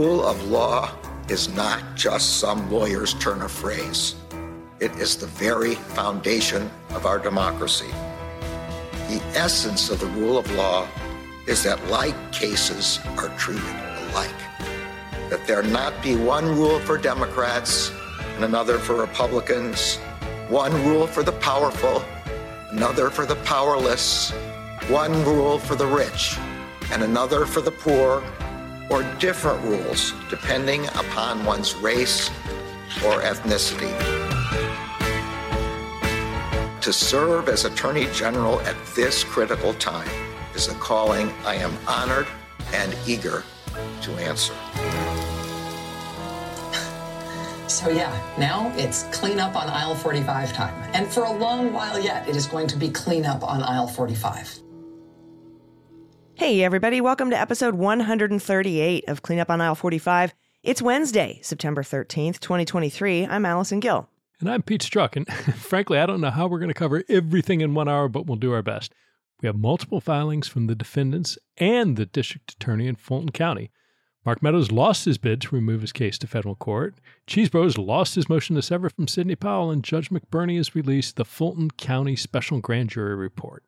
Rule of law is not just some lawyer's turn of phrase. It is the very foundation of our democracy. The essence of the rule of law is that like cases are treated alike. That there not be one rule for Democrats and another for Republicans, one rule for the powerful, another for the powerless, one rule for the rich and another for the poor, or different rules depending upon one's race or ethnicity. To serve as Attorney General at this critical time is a calling I am honored and eager to answer. So, yeah, now it's cleanup on aisle 45 time. And for a long while yet, it is going to be cleanup on aisle 45. Hey, everybody, welcome to episode 138 of Cleanup on Aisle 45. It's Wednesday, September 13th, 2023. I'm Allison Gill. And I'm Pete Strzok. And frankly, I don't know how we're going to cover everything in one hour, but we'll do our best. We have multiple filings from the defendants and the district attorney in Fulton County. Mark Meadows lost his bid to remove his case to federal court. Chesebro's lost his motion to sever from Sidney Powell, and Judge McBurney has released the Fulton County Special Grand Jury Report.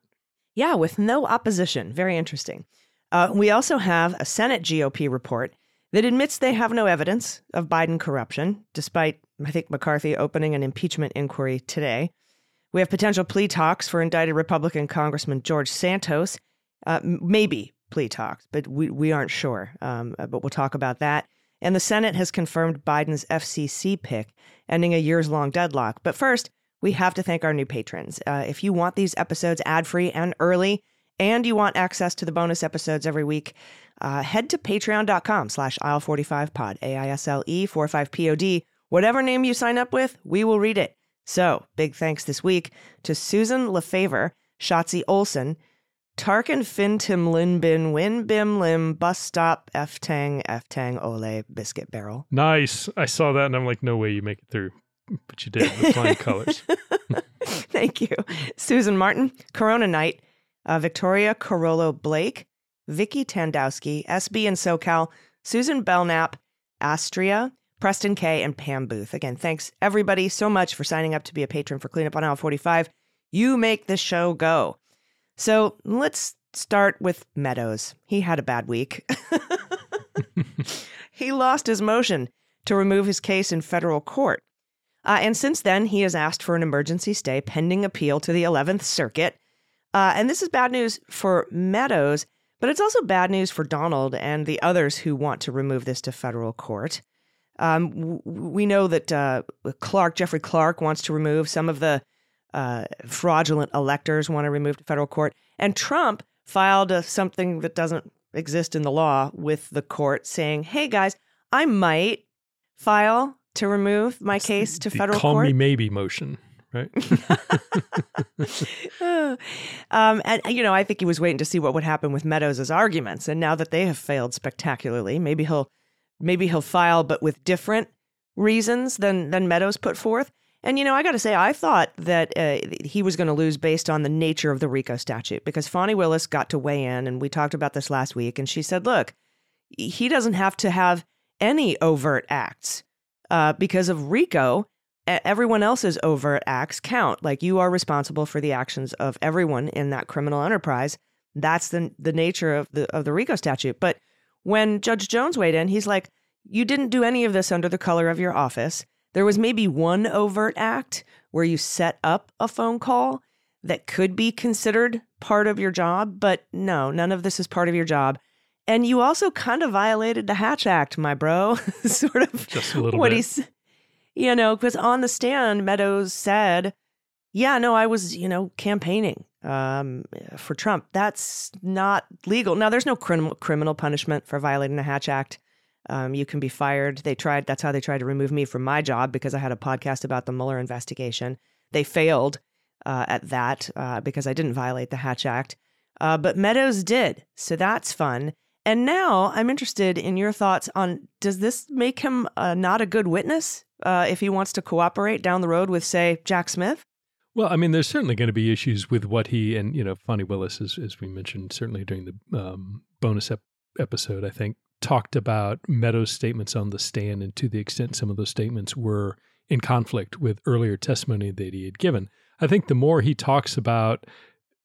Yeah, with no opposition. Very interesting. Uh, we also have a Senate GOP report that admits they have no evidence of Biden corruption, despite, I think, McCarthy opening an impeachment inquiry today. We have potential plea talks for indicted Republican Congressman George Santos. Uh, maybe plea talks, but we, we aren't sure. Um, but we'll talk about that. And the Senate has confirmed Biden's FCC pick, ending a years long deadlock. But first, we have to thank our new patrons. Uh, if you want these episodes ad free and early, and you want access to the bonus episodes every week, uh, head to patreon.com slash aisle45pod, A-I-S-L-E 45-P-O-D. Whatever name you sign up with, we will read it. So, big thanks this week to Susan LeFavor, Shotzi Olson, Tarkin Fintim Lin Bin Win Bim Lim Bus Stop F Tang F Tang Ole Biscuit Barrel. Nice. I saw that and I'm like, no way you make it through. But you did with flying colors. Thank you. Susan Martin, Corona Knight, uh, Victoria Corollo Blake, Vicky Tandowski, SB and SoCal, Susan Belknap, Astria, Preston K, and Pam Booth. Again, thanks everybody so much for signing up to be a patron for Cleanup on Aisle 45. You make the show go. So let's start with Meadows. He had a bad week. he lost his motion to remove his case in federal court. Uh, and since then, he has asked for an emergency stay pending appeal to the 11th Circuit. Uh, and this is bad news for Meadows, but it's also bad news for Donald and the others who want to remove this to federal court. Um, we know that uh, Clark, Jeffrey Clark, wants to remove some of the uh, fraudulent electors, want to remove to federal court. And Trump filed a, something that doesn't exist in the law with the court saying, hey guys, I might file to remove my case to the federal call court. me maybe motion, right? um, and you know, I think he was waiting to see what would happen with Meadows' arguments, and now that they have failed spectacularly, maybe he'll maybe he'll file, but with different reasons than than Meadows put forth. And you know, I got to say, I thought that uh, he was going to lose based on the nature of the RICO statute because Fani Willis got to weigh in, and we talked about this last week, and she said, "Look, he doesn't have to have any overt acts uh, because of RICO." Everyone else's overt acts count. Like you are responsible for the actions of everyone in that criminal enterprise. That's the the nature of the of the RICO statute. But when Judge Jones weighed in, he's like, "You didn't do any of this under the color of your office. There was maybe one overt act where you set up a phone call that could be considered part of your job, but no, none of this is part of your job." And you also kind of violated the Hatch Act, my bro. sort of Just a little what bit. he's, you know, because on the stand, Meadows said, "Yeah, no, I was, you know, campaigning um, for Trump. That's not legal. Now, there's no criminal criminal punishment for violating the Hatch Act. Um, you can be fired. They tried. That's how they tried to remove me from my job because I had a podcast about the Mueller investigation. They failed uh, at that uh, because I didn't violate the Hatch Act. Uh, but Meadows did, so that's fun. And now I'm interested in your thoughts on does this make him uh, not a good witness uh, if he wants to cooperate down the road with, say, Jack Smith? Well, I mean, there's certainly going to be issues with what he and you know, Fani Willis, as, as we mentioned, certainly during the um, bonus ep- episode, I think talked about Meadows' statements on the stand, and to the extent some of those statements were in conflict with earlier testimony that he had given. I think the more he talks about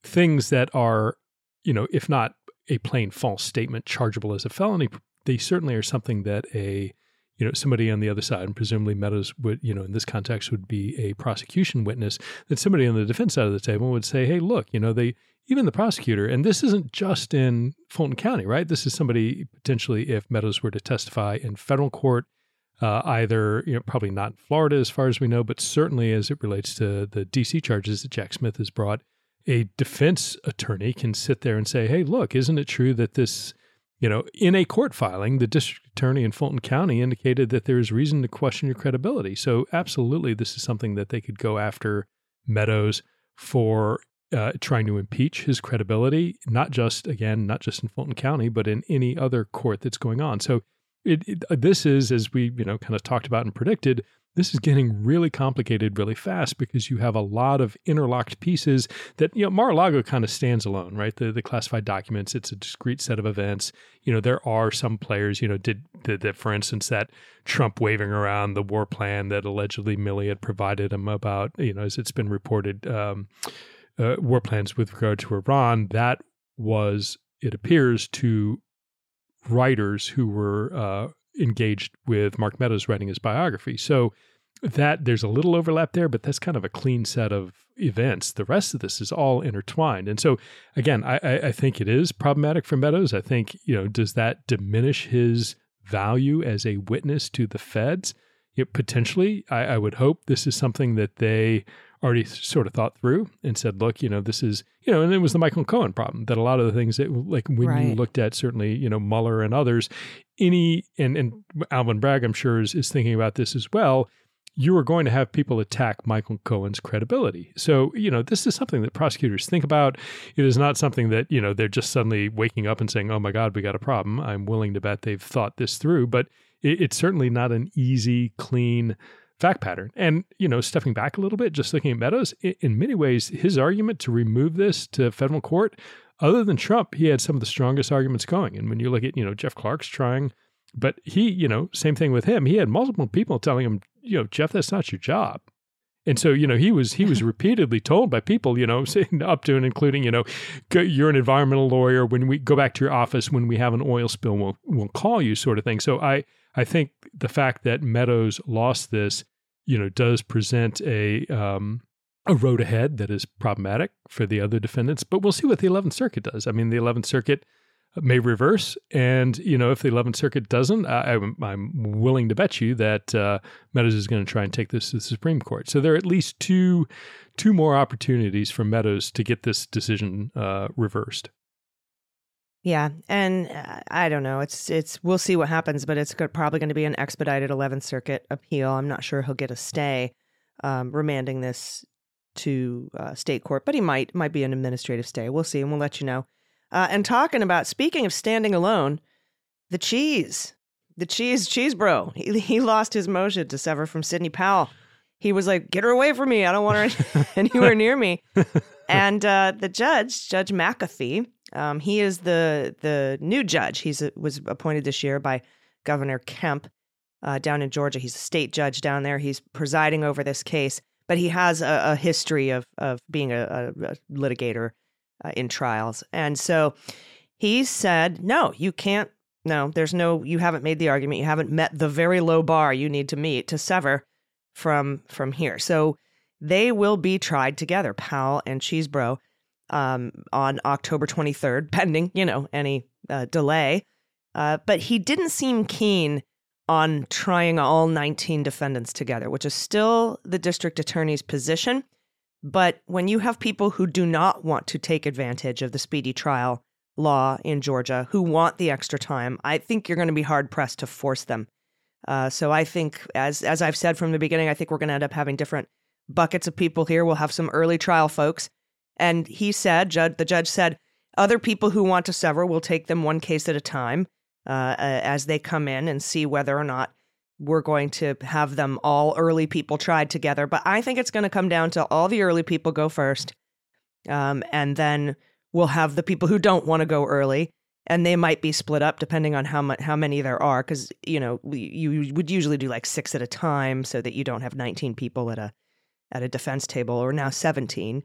things that are, you know, if not a plain false statement chargeable as a felony, they certainly are something that a you know somebody on the other side and presumably meadows would you know in this context would be a prosecution witness that somebody on the defense side of the table would say hey look you know they even the prosecutor and this isn't just in fulton county right? This is somebody potentially if meadows were to testify in federal court uh, either you know probably not in florida as far as we know but certainly as it relates to the dc charges that jack smith has brought a defense attorney can sit there and say hey look isn't it true that this you know, in a court filing, the district attorney in Fulton County indicated that there is reason to question your credibility. So, absolutely, this is something that they could go after Meadows for uh, trying to impeach his credibility, not just, again, not just in Fulton County, but in any other court that's going on. So, it, it, this is, as we, you know, kind of talked about and predicted, this is getting really complicated really fast because you have a lot of interlocked pieces that you know Mar-a-Lago kind of stands alone, right? The the classified documents, it's a discrete set of events. You know, there are some players, you know, did that for instance that Trump waving around the war plan that allegedly Milley had provided him about, you know, as it's been reported, um, uh, war plans with regard to Iran. That was, it appears, to writers who were uh, engaged with Mark Meadows writing his biography. So that there's a little overlap there, but that's kind of a clean set of events. The rest of this is all intertwined. And so again, I, I think it is problematic for Meadows. I think, you know, does that diminish his value as a witness to the feds? It potentially, I, I would hope this is something that they already sort of thought through and said, look, you know, this is, you know, and it was the Michael Cohen problem that a lot of the things that, like when Right. you looked at certainly, you know, Mueller and others, any, and, and Alvin Bragg, I'm sure, is, is thinking about this as well. You are going to have people attack Michael Cohen's credibility. So, you know, this is something that prosecutors think about. It is not something that, you know, they're just suddenly waking up and saying, oh my God, we got a problem. I'm willing to bet they've thought this through, but it, it's certainly not an easy, clean, fact pattern. And, you know, stepping back a little bit, just looking at Meadows, in many ways, his argument to remove this to federal court, other than Trump, he had some of the strongest arguments going. And when you look at, you know, Jeff Clark's trying, but he, you know, same thing with him. He had multiple people telling him, you know, Jeff, that's not your job. And so, you know, he was he was repeatedly told by people, you know, saying up to and including, you know, you're an environmental lawyer. When we go back to your office when we have an oil spill, we'll we'll call you, sort of thing. So I I think the fact that Meadows lost this, you know, does present a um, a road ahead that is problematic for the other defendants. But we'll see what the 11th Circuit does. I mean, the 11th Circuit may reverse, and you know, if the 11th Circuit doesn't, I, I'm, I'm willing to bet you that uh, Meadows is going to try and take this to the Supreme Court. So there are at least two two more opportunities for Meadows to get this decision uh, reversed. Yeah, and uh, I don't know. It's it's we'll see what happens, but it's probably going to be an expedited 11th Circuit appeal. I'm not sure he'll get a stay, um, remanding this to uh, state court, but he might might be an administrative stay. We'll see, and we'll let you know. Uh, and talking about speaking of standing alone, the cheese, the cheese, cheese bro, he, he lost his motion to sever from Sidney Powell. He was like, "Get her away from me! I don't want her anywhere near me." and uh, the judge, Judge McAfee, um, he is the the new judge. He's a, was appointed this year by Governor Kemp uh, down in Georgia. He's a state judge down there. He's presiding over this case, but he has a, a history of of being a, a, a litigator uh, in trials. And so he said, no, you can't. No, there's no, you haven't made the argument. You haven't met the very low bar you need to meet to sever from from here. So they will be tried together, Powell and Chesebro, um, on October 23rd, pending, you know, any uh, delay. Uh, but he didn't seem keen on trying all 19 defendants together, which is still the district attorney's position. But when you have people who do not want to take advantage of the speedy trial law in Georgia, who want the extra time, I think you're going to be hard pressed to force them. Uh, so I think, as as I've said from the beginning, I think we're going to end up having different buckets of people here. We'll have some early trial folks, and he said, judge, the judge said, other people who want to sever will take them one case at a time uh, as they come in and see whether or not we're going to have them all early people tried together. But I think it's going to come down to all the early people go first. Um, and then we'll have the people who don't want to go early. And they might be split up depending on how much how many there are, because you know you would usually do like six at a time, so that you don't have nineteen people at a at a defense table, or now seventeen.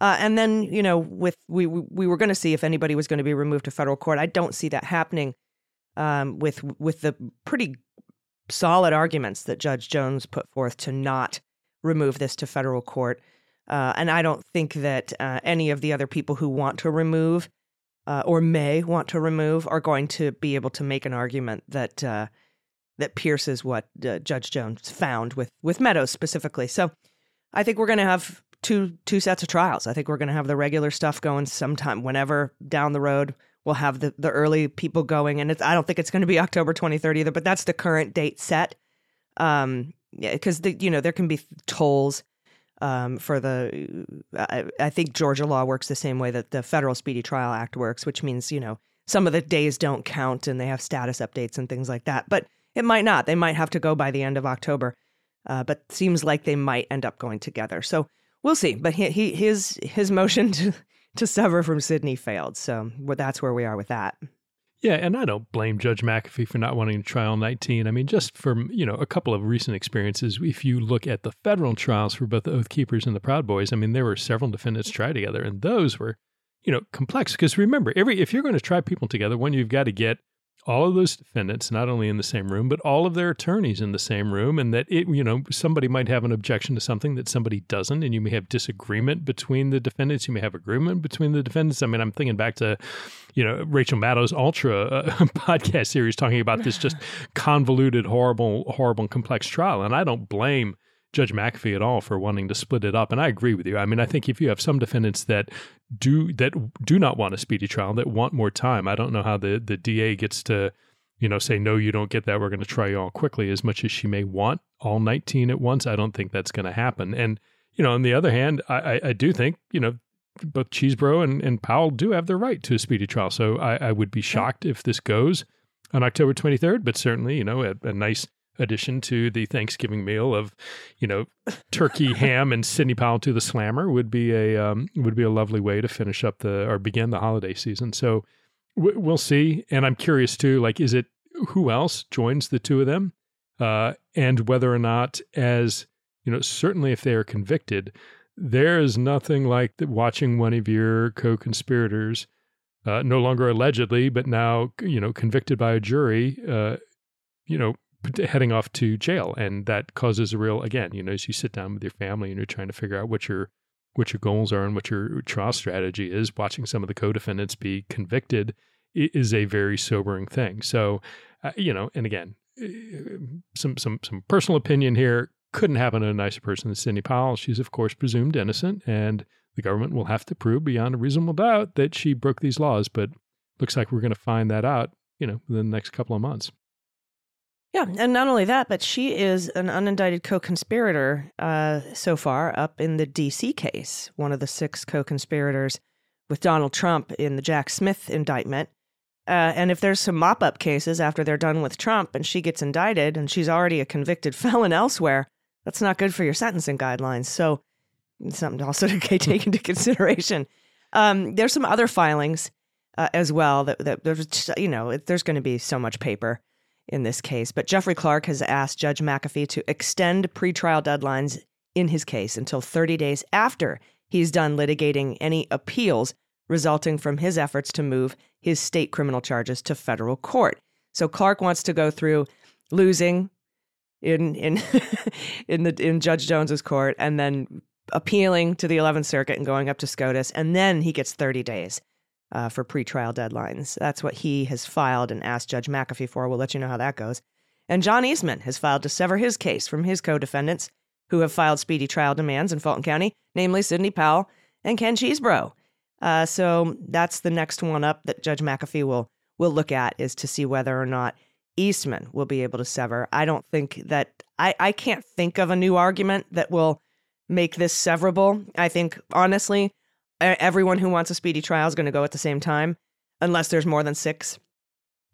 Uh, and then you know, with we we were going to see if anybody was going to be removed to federal court. I don't see that happening um, with with the pretty solid arguments that Judge Jones put forth to not remove this to federal court. Uh, and I don't think that uh, any of the other people who want to remove uh, or may want to remove are going to be able to make an argument that uh, that pierces what uh, Judge Jones found with with Meadows specifically. So I think we're going to have two two sets of trials. I think we're going to have the regular stuff going sometime whenever down the road we'll have the, the early people going. And it's, I don't think it's going to be October 23rd either, but that's the current date set. Um, because the you know there can be tolls um, for the. I, I, think Georgia law works the same way that the Federal Speedy Trial Act works, which means you know some of the days don't count and they have status updates and things like that. But it might not. They might have to go by the end of October. Uh, but seems like they might end up going together. So we'll see. But he, he his his motion to to sever from Sidney failed. So that's where we are with that. Yeah, and I don't blame Judge McAfee for not wanting to trial 19. I mean, just from, you know, a couple of recent experiences, if you look at the federal trials for both the Oath Keepers and the Proud Boys, I mean, there were several defendants tried together, and those were, you know, complex. Because remember, every if you're going to try people together, one, you've got to get all of those defendants not only in the same room but all of their attorneys in the same room and that it you know somebody might have an objection to something that somebody doesn't and you may have disagreement between the defendants you may have agreement between the defendants. I mean i'm thinking back to you know rachel maddow's ultra uh, podcast series talking about this just convoluted horrible horrible complex trial and i don't blame Judge McAfee at all for wanting to split it up. And I agree with you. I mean, I think if you have some defendants that do that do not want a speedy trial, that want more time, I don't know how the the DA gets to, you know, say no, you don't get that. We're going to try you all quickly, as much as she may want all 19 at once. I don't think that's going to happen. And you know, on the other hand, I, I, I do think you know both Chesebro and, and Powell do have the right to a speedy trial. So I, I would be shocked if this goes on October 23rd, but certainly, you know, a, a nice addition to the Thanksgiving meal of, you know, turkey, ham, and Sidney Powell to the slammer would be a um, would be a lovely way to finish up the or begin the holiday season. So w- we'll see, and I'm curious too. Like, is it who else joins the two of them, uh, and whether or not, as you know, certainly if they are convicted, there is nothing like watching one of your co-conspirators. Uh, no longer allegedly, but now you know convicted by a jury. Uh, you know, heading off to jail and that causes a real again you know as you sit down with your family and you're trying to figure out what your what your goals are and what your trial strategy is watching some of the co-defendants be convicted is a very sobering thing. So uh, you know and again uh, some some some personal opinion here. Couldn't happen to a nicer person than Sidney Powell. She's of course presumed innocent and the government will have to prove beyond a reasonable doubt that she broke these laws but looks like we're going to find that out you know within the next couple of months yeah, and not only that, but she is an unindicted co-conspirator uh, so far up in the D.C. case, one of the six co-conspirators with Donald Trump in the Jack Smith indictment. Uh, and if there's some mop-up cases after they're done with Trump and she gets indicted and she's already a convicted felon elsewhere, that's not good for your sentencing guidelines. So something also to take into consideration. Um, there's some other filings uh, as well that, that there's you know there's going to be so much paper in this case, but Jeffrey Clark has asked Judge McAfee to extend pretrial deadlines in his case until 30 days after he's done litigating any appeals resulting from his efforts to move his state criminal charges to federal court. So Clark wants to go through losing in in in the in Judge Jones's court and then appealing to the 11th Circuit and going up to SCOTUS, and then he gets 30 days uh, for pretrial deadlines. That's what he has filed and asked Judge McAfee for. We'll let you know how that goes. And John Eastman has filed to sever his case from his co defendants who have filed speedy trial demands in Fulton County, namely Sidney Powell and Ken Chesebro. Uh, so that's the next one up that Judge McAfee will will look at is to see whether or not Eastman will be able to sever. I don't think that I, I can't think of a new argument that will make this severable. I think honestly, everyone who wants a speedy trial is going to go at the same time, unless there's more than six,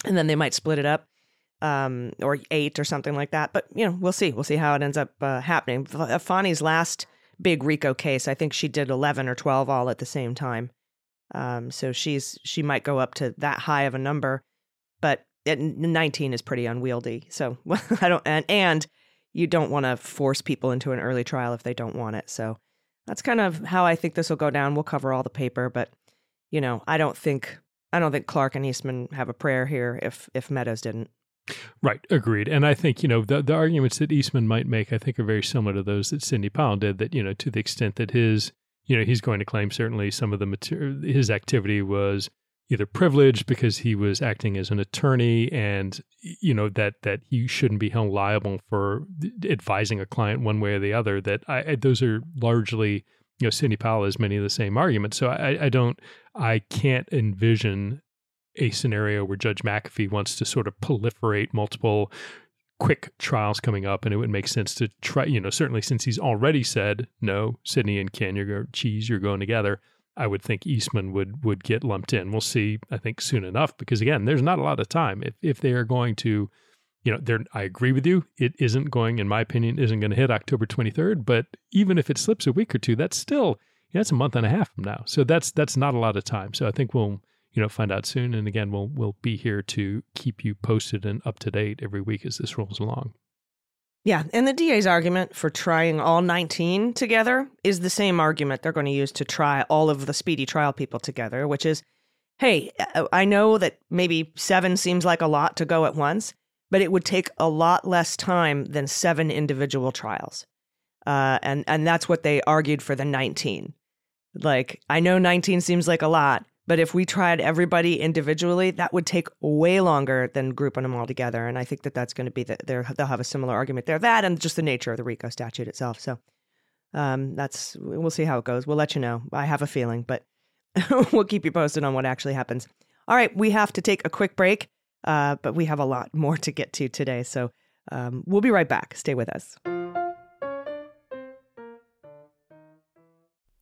and then they might split it up, um, or eight or something like that. But you know, we'll see. We'll see how it ends up uh, happening. Fani's last big RICO case, I think she did eleven or twelve all at the same time. Um, so she's she might go up to that high of a number, but 19 is pretty unwieldy. So I don't and and you don't want to force people into an early trial if they don't want it. So that's kind of how I think this will go down. We'll cover all the paper, but you know, I don't think I don't think Clark and Eastman have a prayer here if if Meadows didn't. Right, agreed. And I think, you know, the, the arguments that Eastman might make, I think, are very similar to those that Sidney Powell did, that, you know, to the extent that his, you know, he's going to claim certainly some of the material, his activity was either privileged because he was acting as an attorney and you know that that he shouldn't be held liable for advising a client one way or the other that I, those are largely you know Sidney Powell has many of the same arguments so I, I don't I can't envision a scenario where Judge McAfee wants to sort of proliferate multiple quick trials coming up, and it would make sense to try. You know, certainly since he's already said no, Sidney and Ken, you're cheese, you're going together. I would think Eastman would would get lumped in. We'll see. I think soon enough because again, there's not a lot of time. If if they are going to, you know, they're. I agree with you. It isn't going, in my opinion, isn't going to hit October 23rd. But even if it slips a week or two, that's still you know, that's a month and a half from now. So that's that's not a lot of time. So I think we'll you know find out soon. And again, we'll we'll be here to keep you posted and up to date every week as this rolls along. Yeah, and the DA's argument for trying all 19 together is the same argument they're going to use to try all of the speedy trial people together, which is hey, uh, I know that maybe seven seems like a lot to go at once, but it would take a lot less time than seven individual trials. Uh, and, and that's what they argued for the 19. Like, I know 19 seems like a lot, but if we tried everybody individually, that would take way longer than grouping them all together. And I think that that's going to be that they'll have a similar argument there. That and just the nature of the RICO statute itself. So um, that's we'll see how it goes. We'll let you know. I have a feeling, but we'll keep you posted on what actually happens. All right, we have to take a quick break, uh, but we have a lot more to get to today. So um, we'll be right back. Stay with us.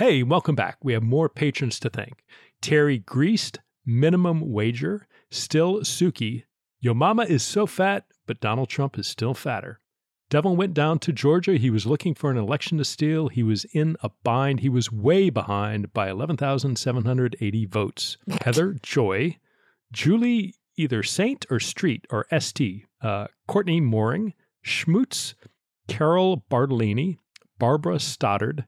Hey, welcome back. We have more patrons to thank. Terry Greased, Minimum Wager, Still Suki, Yo Mama is so fat, but Donald Trump is still fatter. Devil went down to Georgia. He was looking for an election to steal. He was in a bind. He was way behind by 11,780 votes. Heather Joy, Julie, either Saint or Street or ST, uh, Courtney Mooring, Schmutz, Carol Bartolini, Barbara Stoddard,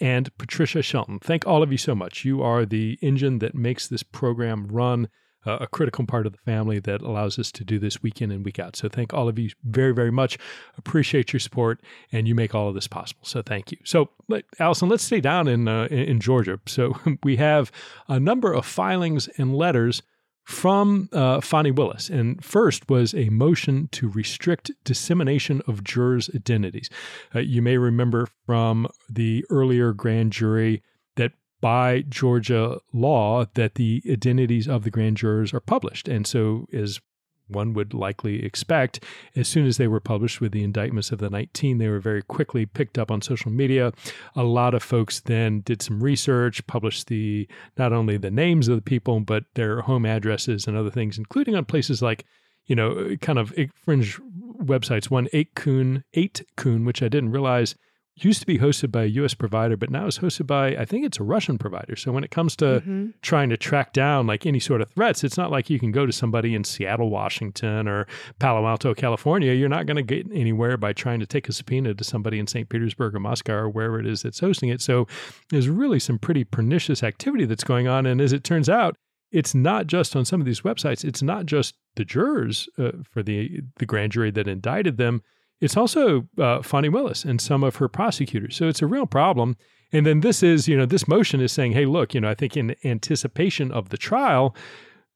and Patricia Shelton. Thank all of you so much. You are the engine that makes this program run uh, a critical part of the family that allows us to do this week in and week out. So thank all of you very, very much. Appreciate your support, and you make all of this possible. So thank you. So, Allison, let's stay down in uh, in Georgia. So we have a number of filings and letters from uh, Willis. And first was a motion to restrict dissemination of jurors' identities. Uh, you may remember from the earlier grand jury that by Georgia law that the identities of the grand jurors are published. And so, as one would likely expect, as soon as they were published with the indictments of the 19, they were very quickly picked up on social media. A lot of folks then did some research, published the not only the names of the people, but their home addresses and other things, including on places like you know, kind of fringe websites. One, 8kun, 8kun, which I didn't realize used to be hosted by a US provider, but now is hosted by, I think it's a Russian provider. So when it comes to mm-hmm. trying to track down like any sort of threats, it's not like you can go to somebody in Seattle, Washington or Palo Alto, California. You're not going to get anywhere by trying to take a subpoena to somebody in St. Petersburg or Moscow or wherever it is that's hosting it. So there's really some pretty pernicious activity that's going on. And as it turns out, it's not just on some of these websites. It's not just the jurors uh, for the the grand jury that indicted them it's also uh, Fani Willis and some of her prosecutors. So it's a real problem. And then this is, you know, this motion is saying, hey, look, you know, I think in anticipation of the trial,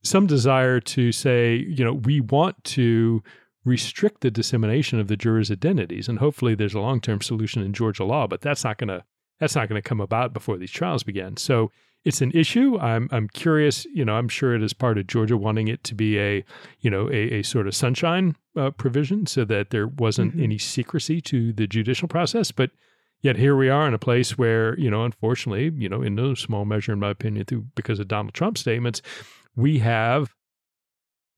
some desire to say, you know, we want to restrict the dissemination of the jurors' identities. And hopefully there's a long term solution in Georgia law, but that's not going to. That's not to come about before these trials begin. So it's an issue. I'm I'm curious. You know, I'm sure it is part of Georgia wanting it to be a you know a, a sort of sunshine uh, provision, so that there wasn't mm-hmm. any secrecy to the judicial process. But yet here we are in a place where you know, unfortunately, you know, in no small measure, in my opinion, through because of Donald Trump's statements, we have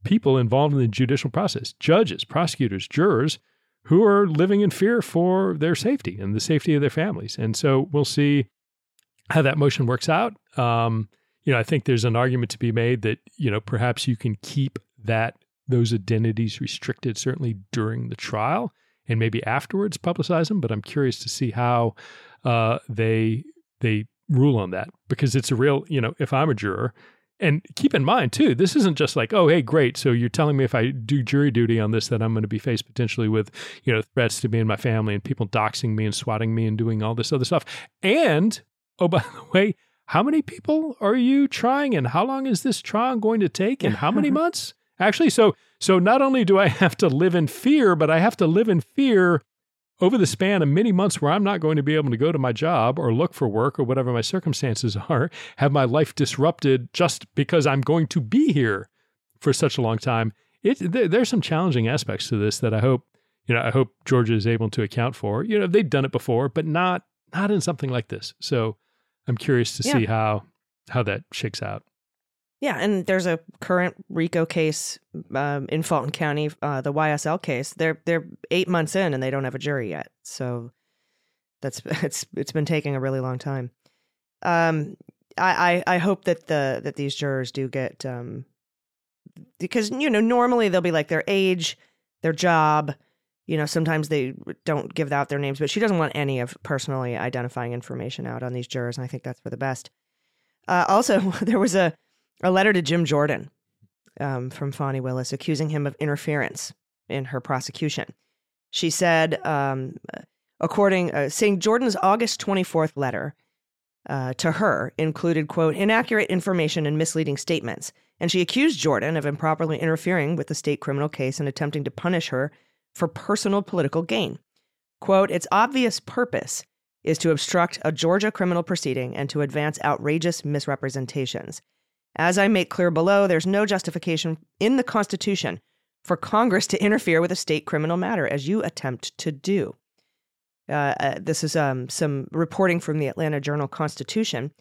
people involved in the judicial process, judges, prosecutors, jurors who are living in fear for their safety and the safety of their families. And so we'll see how that motion works out. Um, you know, I think there's an argument to be made that you know perhaps you can keep that those identities restricted certainly during the trial and maybe afterwards publicize them. But I'm curious to see how uh, they they rule on that because it's a real you know if I'm a juror. And keep in mind too, this isn't just like, oh, hey, great. So you're telling me if I do jury duty on this, that I'm going to be faced potentially with, you know, threats to me and my family and people doxing me and swatting me and doing all this other stuff. And oh, by the way, how many people are you trying and how long is this trial going to take and how many months? Actually, so so not only do I have to live in fear, but I have to live in fear over the span of many months where I'm not going to be able to go to my job or look for work or whatever my circumstances are, have my life disrupted just because I'm going to be here for such a long time. It, there's some challenging aspects to this that I hope, you know, I hope Georgia is able to account for. You know, they've done it before, but not not in something like this. So I'm curious to yeah. see how how that shakes out. Yeah, and there's a current RICO case um, in Fulton County, uh, the YSL case. They're they're eight months in and they don't have a jury yet. So that's it's it's been taking a really long time. Um, I, I I hope that the that these jurors do get um, because you know normally they'll be like their age, their job, you know, sometimes they don't give out their names, but she doesn't want any of personally identifying information out on these jurors, and I think that's for the best. Uh, also, there was a, a letter to Jim Jordan um, from Fani Willis accusing him of interference in her prosecution. She said, um, according, uh, saying Jordan's August 24th letter uh, to her included, quote, inaccurate information and misleading statements. And she accused Jordan of improperly interfering with the state criminal case and attempting to punish her for personal political gain. Quote, its obvious purpose is to obstruct a Georgia criminal proceeding and to advance outrageous misrepresentations. As I make clear below, there's no justification in the Constitution for Congress to interfere with a state criminal matter, as you attempt to do. Uh, uh, this is um, some reporting from the Atlanta Journal Constitution.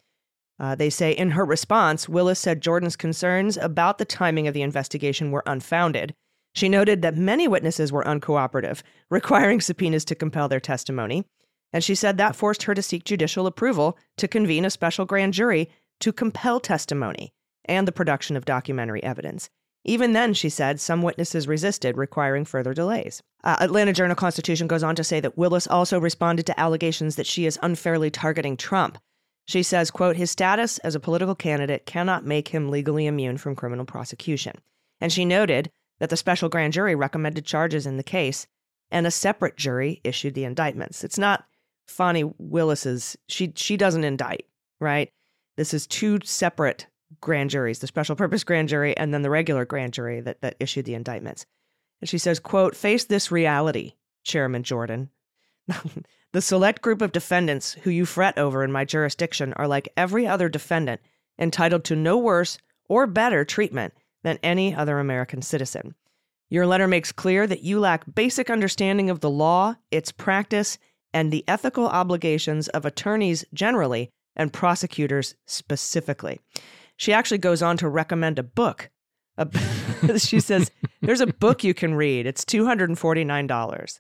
Uh, they say in her response, Willis said Jordan's concerns about the timing of the investigation were unfounded. She noted that many witnesses were uncooperative, requiring subpoenas to compel their testimony. And she said that forced her to seek judicial approval to convene a special grand jury to compel testimony and the production of documentary evidence. Even then, she said, some witnesses resisted, requiring further delays. Uh, Atlanta Journal Constitution goes on to say that Willis also responded to allegations that she is unfairly targeting Trump. She says, quote, his status as a political candidate cannot make him legally immune from criminal prosecution. And she noted that the special grand jury recommended charges in the case, and a separate jury issued the indictments. It's not Fani Willis's, she, she doesn't indict, right? This is two separate grand juries, the special purpose grand jury and then the regular grand jury that, that issued the indictments. And she says, quote, face this reality, Chairman Jordan. the select group of defendants who you fret over in my jurisdiction are like every other defendant, entitled to no worse or better treatment than any other American citizen. Your letter makes clear that you lack basic understanding of the law, its practice, and the ethical obligations of attorneys generally and prosecutors specifically. She actually goes on to recommend a book. She says, There's a book you can read. It's $249.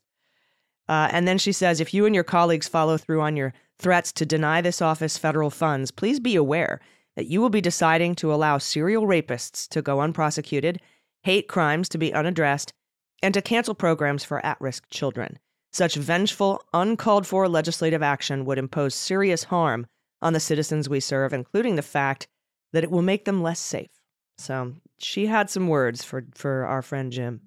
Uh, and then she says, If you and your colleagues follow through on your threats to deny this office federal funds, please be aware that you will be deciding to allow serial rapists to go unprosecuted, hate crimes to be unaddressed, and to cancel programs for at risk children. Such vengeful, uncalled for legislative action would impose serious harm on the citizens we serve, including the fact that it will make them less safe. So she had some words for for our friend Jim.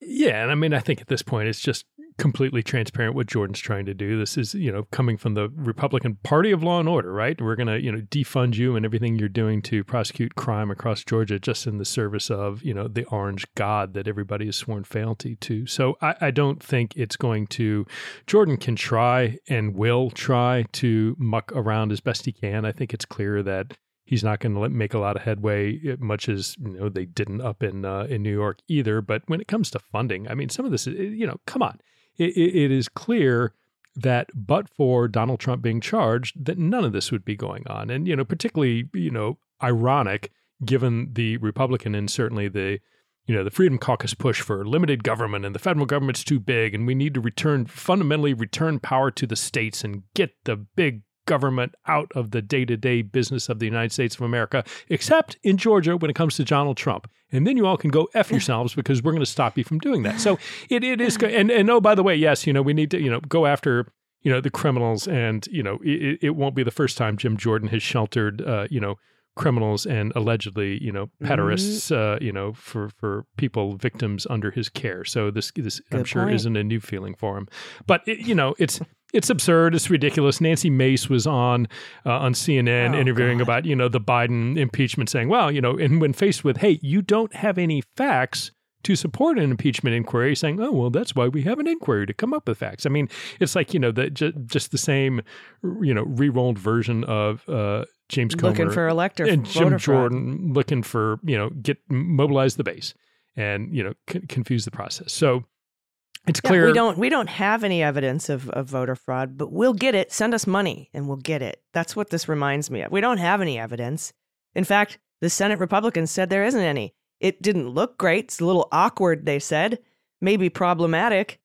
Yeah, and I mean, I think at this point it's just completely transparent what Jordan's trying to do. This is, you know, coming from the Republican Party of Law and Order, right? We're going to, you know, defund you and everything you're doing to prosecute crime across Georgia just in the service of, you know, the orange god that everybody has sworn fealty to. So I, I don't think it's going to, Jordan can try and will try to muck around as best he can. I think it's clear that he's not going to make a lot of headway, eh, much as you know they didn't up in uh, in New York either. But when it comes to funding, I mean, some of this, is, you know, come on, it, it is clear that but for Donald Trump being charged, that none of this would be going on, and you know, particularly you know, ironic given the Republican and certainly the you know, the Freedom Caucus push for limited government and the federal government's too big and we need to return fundamentally return power to the states and get the big government out of the day to day business of the United States of America, except in Georgia when it comes to Donald Trump. And then you all can go F yourselves because we're going to stop you from doing that. So it, it is, and, and oh, by the way, yes, you know, we need to, you know, go after, you know, the criminals and, you know, it, it won't be the first time Jim Jordan has sheltered, uh, you know, criminals and allegedly, you know, pederasts, mm-hmm. uh, you know, for for people victims under his care. So this this Good I'm sure point. isn't a new feeling for him. But it, you know, it's it's absurd. It's ridiculous. Nancy Mace was on uh, on CNN oh, interviewing God. about you know the Biden impeachment, saying, "Well, you know," and when faced with, "Hey, you don't have any facts." To support an impeachment inquiry, saying, "Oh well, that's why we have an inquiry to come up with facts." I mean, it's like you know the j- just the same, you know, re-rolled version of uh, James Comer looking for elector and Jim Jordan fraud. looking for you know get mobilize the base and you know c- confuse the process. So it's yeah, clear we don't we don't have any evidence of, of voter fraud, but we'll get it. Send us money and we'll get it. That's what this reminds me of. We don't have any evidence. In fact, the Senate Republicans said there isn't any. It didn't look great. It's a little awkward, they said. Maybe problematic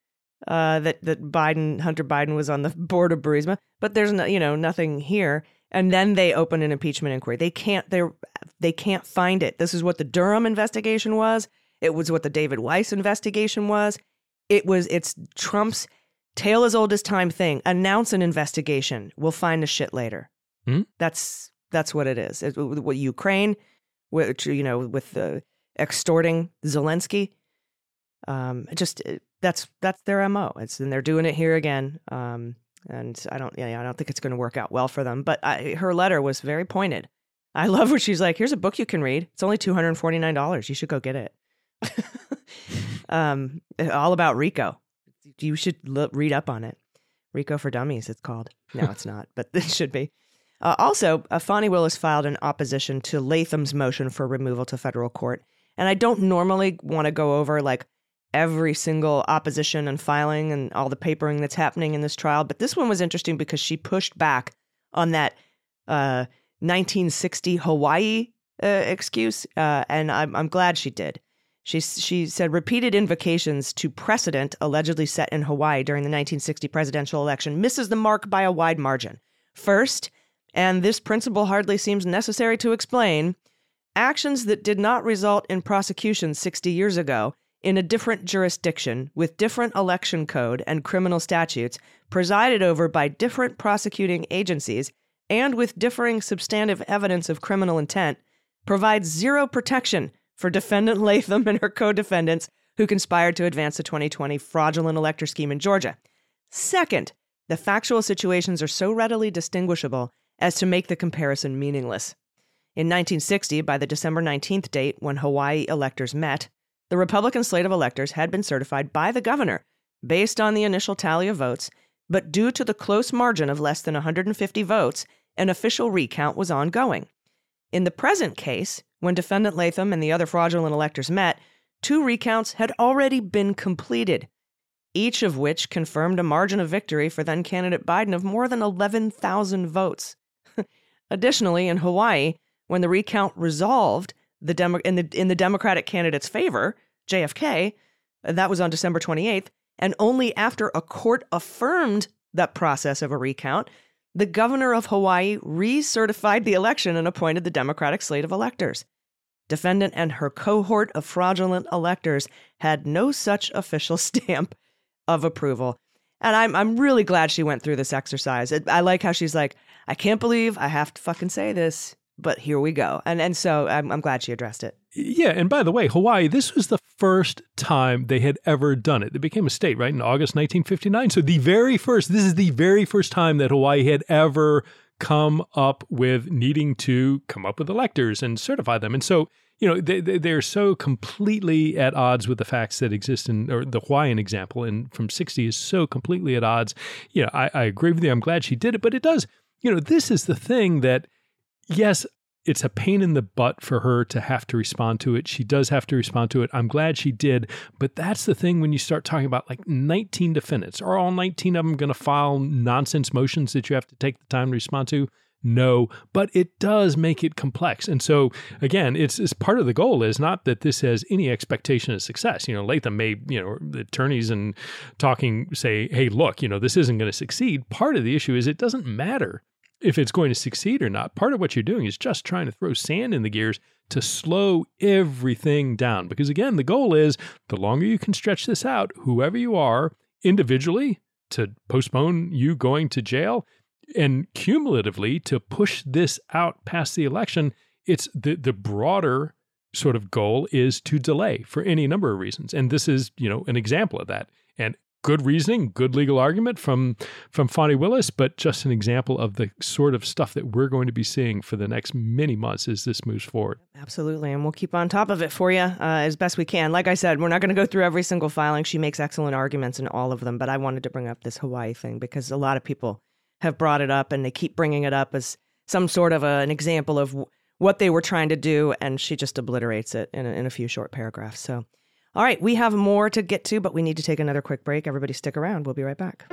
uh, that that Biden, Hunter Biden, was on the board of Burisma, but there's no, you know nothing here. And then they open an impeachment inquiry. They can't they they can't find it. This is what the Durham investigation was. It was what the David Weiss investigation was it was it's Trump's tale as old as time thing. Announce an investigation. We'll find the shit later. Hmm? That's that's what it is. It, what Ukraine, which you know, with the extorting Zelensky. Um, just uh, that's that's their mo. It's and they're doing it here again. Um, and I don't, yeah, I don't think it's going to work out well for them. But I, her letter was very pointed. I love what she's like. Here's a book you can read. It's only two hundred forty nine dollars. You should go get it. um, all about RICO. You should read up on it. RICO for Dummies, it's called. No, it's not, but it should be. Uh, also, uh, Willis filed an opposition to Latham's motion for removal to federal court. And I don't normally want to go over like every single opposition and filing and all the papering that's happening in this trial, but this one was interesting because she pushed back on that uh, 1960 Hawaii uh, excuse, uh, and I'm, I'm glad she did. She, she said repeated invocations to precedent allegedly set in Hawaii during the 1960 presidential election misses the mark by a wide margin. First, and this principle hardly seems necessary to explain, actions that did not result in prosecution 60 years ago in a different jurisdiction with different election code and criminal statutes presided over by different prosecuting agencies and with differing substantive evidence of criminal intent provides zero protection for defendant Latham and her co defendants who conspired to advance the 2020 fraudulent elector scheme in Georgia. Second, the factual situations are so readily distinguishable as to make the comparison meaningless. In 1960, by the December 19th date when Hawaii electors met, the Republican slate of electors had been certified by the governor based on the initial tally of votes, but due to the close margin of less than 150 votes, an official recount was ongoing. In the present case, when defendant Latham and the other fraudulent electors met, two recounts had already been completed, each of which confirmed a margin of victory for then candidate Biden of more than 11,000 votes. Additionally, in Hawaii, when the recount resolved the Demo- in the in the Democratic candidate's favor, JFK, uh, that was on December 28th, and only after a court affirmed that process of a recount the governor of Hawaii recertified the election and appointed the Democratic slate of electors. Defendant and her cohort of fraudulent electors had no such official stamp of approval. And I'm I'm really glad she went through this exercise. I like how she's like, I can't believe I have to fucking say this, but here we go. And and so I'm I'm glad she addressed it. Yeah, and by the way, Hawaii, this was the first time they had ever done it. It became a state, right, in August 1959. So the very first, this is the very first time that Hawaii had ever come up with needing to come up with electors and certify them. And so, you know, they, they're so completely at odds with the facts that exist in, or the Hawaiian example and from 60 is so completely at odds. You know, I, I agree with you. I'm glad she did it, but it does, you know, this is the thing that, yes, it's a pain in the butt for her to have to respond to it. She does have to respond to it. I'm glad she did. But that's the thing when you start talking about like 19 defendants. Are all 19 of them going to file nonsense motions that you have to take the time to respond to? No, but it does make it complex. And so again, it's, it's part of the goal is not that this has any expectation of success. You know, Latham may, you know, the attorneys and talking say, hey, look, you know, this isn't going to succeed. Part of the issue is it doesn't matter if it's going to succeed or not. Part of what you're doing is just trying to throw sand in the gears to slow everything down. Because again, the goal is the longer you can stretch this out, whoever you are individually, to postpone you going to jail, and cumulatively to push this out past the election, it's the, the broader sort of goal is to delay for any number of reasons. And this is, you know, an example of that. And good reasoning, good legal argument from from Fani Willis, but just an example of the sort of stuff that we're going to be seeing for the next many months as this moves forward. Absolutely, and we'll keep on top of it for you uh, as best we can. Like I said, we're not going to go through every single filing. She makes excellent arguments in all of them, but I wanted to bring up this Hawaii thing because a lot of people have brought it up and they keep bringing it up as some sort of a, an example of what they were trying to do, and she just obliterates it in a, in a few short paragraphs. So. All right, we have more to get to, but we need to take another quick break. Everybody stick around. We'll be right back.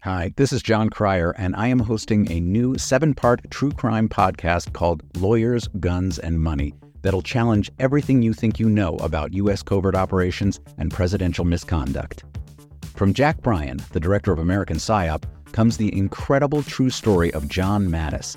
Hi, this is Jon Cryer, and I am hosting a new seven part true crime podcast called Lawyers, Guns, and Money that'll challenge everything you think you know about U.S. covert operations and presidential misconduct. From Jack Bryan, the director of American PSYOP, comes the incredible true story of John Mattes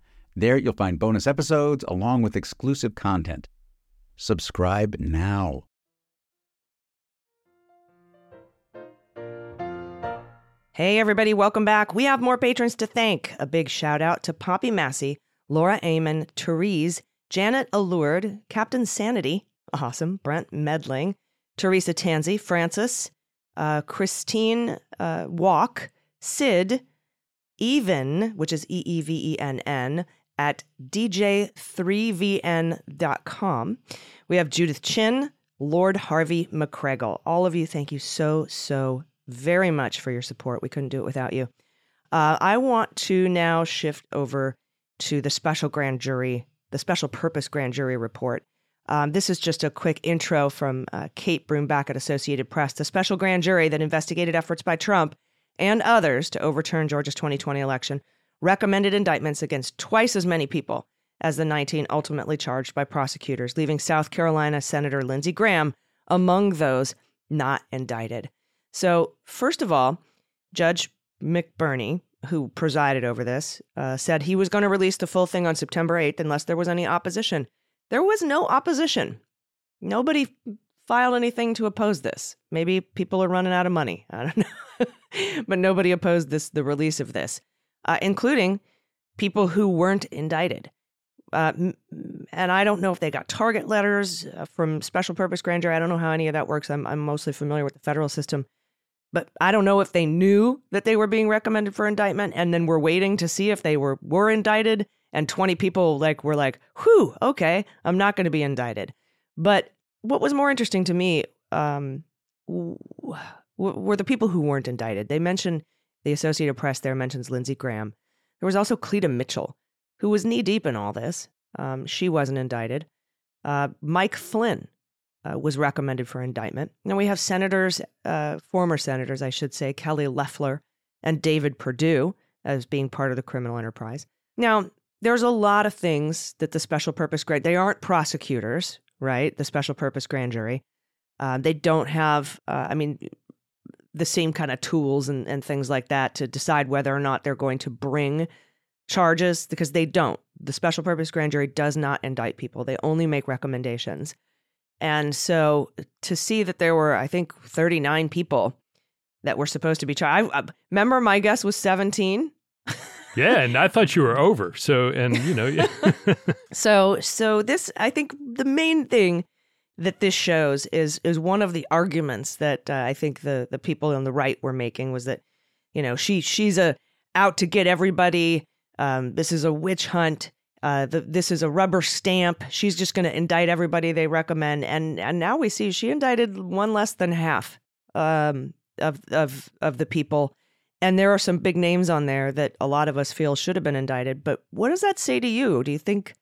There you'll find bonus episodes along with exclusive content. Subscribe now. Hey, everybody, welcome back. We have more patrons to thank. A big shout out to Poppy Massey, Laura Amon, Therese, Janet Allured, Captain Sanity, awesome, Brent Medling, Teresa Tansey, Francis, uh, Christine uh, Walk, Sid, Even, which is E E V E N N, at dj3vn.com. We have Judith Chin, Lord Harvey McCreggle. All of you, thank you so, so very much for your support. We couldn't do it without you. Uh, I want to now shift over to the special grand jury, the special purpose grand jury report. Um, this is just a quick intro from uh, Kate Brumback at Associated Press. The special grand jury that investigated efforts by Trump and others to overturn Georgia's 2020 election recommended indictments against twice as many people as the 19 ultimately charged by prosecutors, leaving South Carolina Senator Lindsey Graham among those not indicted. So, first of all, Judge McBurney, who presided over this, uh, said he was going to release the full thing on September 8th unless there was any opposition. There was no opposition. Nobody filed anything to oppose this. Maybe people are running out of money. I don't know. but nobody opposed this the release of this, uh, including people who weren't indicted. Uh, and I don't know if they got target letters uh, from special purpose grand jury. I don't know how any of that works. I'm, I'm mostly familiar with the federal system. But I don't know if they knew that they were being recommended for indictment and then were waiting to see if they were were indicted and 20 people like were like, "Whew, okay, I'm not going to be indicted." But what was more interesting to me um, were the people who weren't indicted. They mentioned the Associated Press there mentions Lindsey Graham. There was also Cleta Mitchell, who was knee deep in all this. Um, she wasn't indicted. Uh, Mike Flynn uh, was recommended for indictment. Now we have senators, uh, former senators, I should say, Kelly Loeffler and David Perdue as being part of the criminal enterprise. Now, there's a lot of things that the special purpose grand they aren't prosecutors, right? The special purpose grand jury. Uh, they don't have, uh, I mean, the same kind of tools and, and things like that to decide whether or not they're going to bring charges because they don't. The special purpose grand jury does not indict people, they only make recommendations. And so uh, to see that there were, I think, 39 people that were supposed to be charged. I, I remember my guess was 17. yeah, and I thought you were over. So, and you know, yeah. so, so this, I think, the main thing that this shows is is one of the arguments that uh, I think the the people on the right were making was that, you know, she she's a out to get everybody. Um, this is a witch hunt. Uh, the, this is a rubber stamp. She's just going to indict everybody they recommend, and and now we see she indicted one less than half um, of of of the people, and there are some big names on there that a lot of us feel should have been indicted. But what does that say to you? Do you think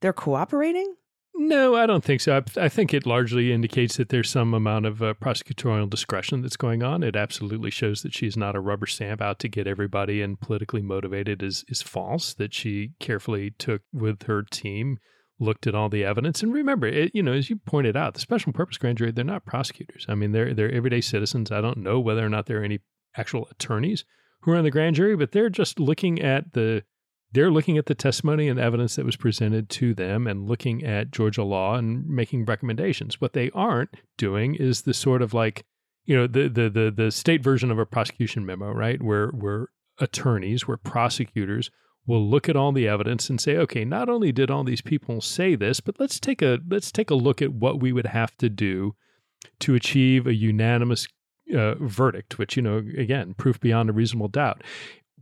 they're cooperating? No, I don't think so. I, I, think it largely indicates that there's some amount of uh, prosecutorial discretion that's going on. It absolutely shows that she's not a rubber stamp out to get everybody and politically motivated is is false. That she carefully took with her team, looked at all the evidence, and remember, it, you know, as you pointed out, the special purpose grand jury they're not prosecutors. I mean, they're they're everyday citizens. I don't know whether or not there are any actual attorneys who are in the grand jury, but they're just looking at the they're looking at the testimony and evidence that was presented to them and looking at Georgia law and making recommendations. What they aren't doing is the sort of like, you know, the the the, the state version of a prosecution memo, right? Where where attorneys, where prosecutors will look at all the evidence and say, okay, not only did all these people say this, but let's take a let's take a look at what we would have to do to achieve a unanimous uh, verdict, which you know, again, proof beyond a reasonable doubt.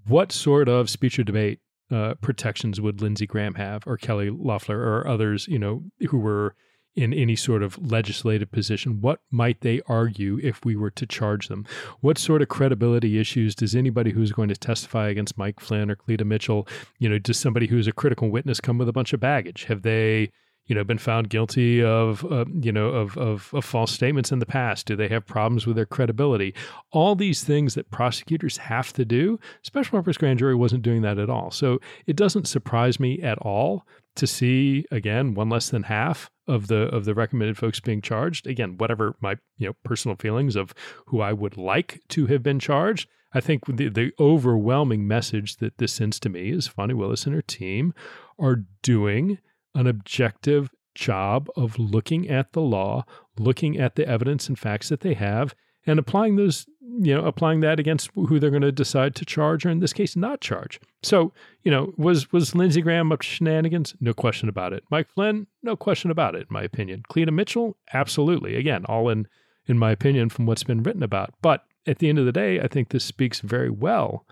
What sort of speech or debate uh, protections would Lindsey Graham have, or Kelly Loeffler, or others, you know, who were in any sort of legislative position? What might they argue if we were to charge them? What sort of credibility issues does anybody who's going to testify against Mike Flynn or Cleta Mitchell, you know, does somebody who's a critical witness come with a bunch of baggage? Have they you know been found guilty of uh, you know of, of, of false statements in the past? Do they have problems with their credibility? All these things that prosecutors have to do special purpose grand jury wasn't doing that at all. So it doesn't surprise me at all to see again one less than half of the of the recommended folks being charged. Again whatever my you know personal feelings of who I would like to have been charged I think the, the overwhelming message that this sends to me is Fani Willis and her team are doing an objective job of looking at the law, looking at the evidence and facts that they have, and applying those, you know, applying that against who they're going to decide to charge, or in this case, not charge. So, you know, was was Lindsey Graham up to shenanigans? No question about it. Mike Flynn, no question about it, in my opinion. Cleta Mitchell, absolutely. Again, all in in my opinion from what's been written about. But at the end of the day, I think this speaks very well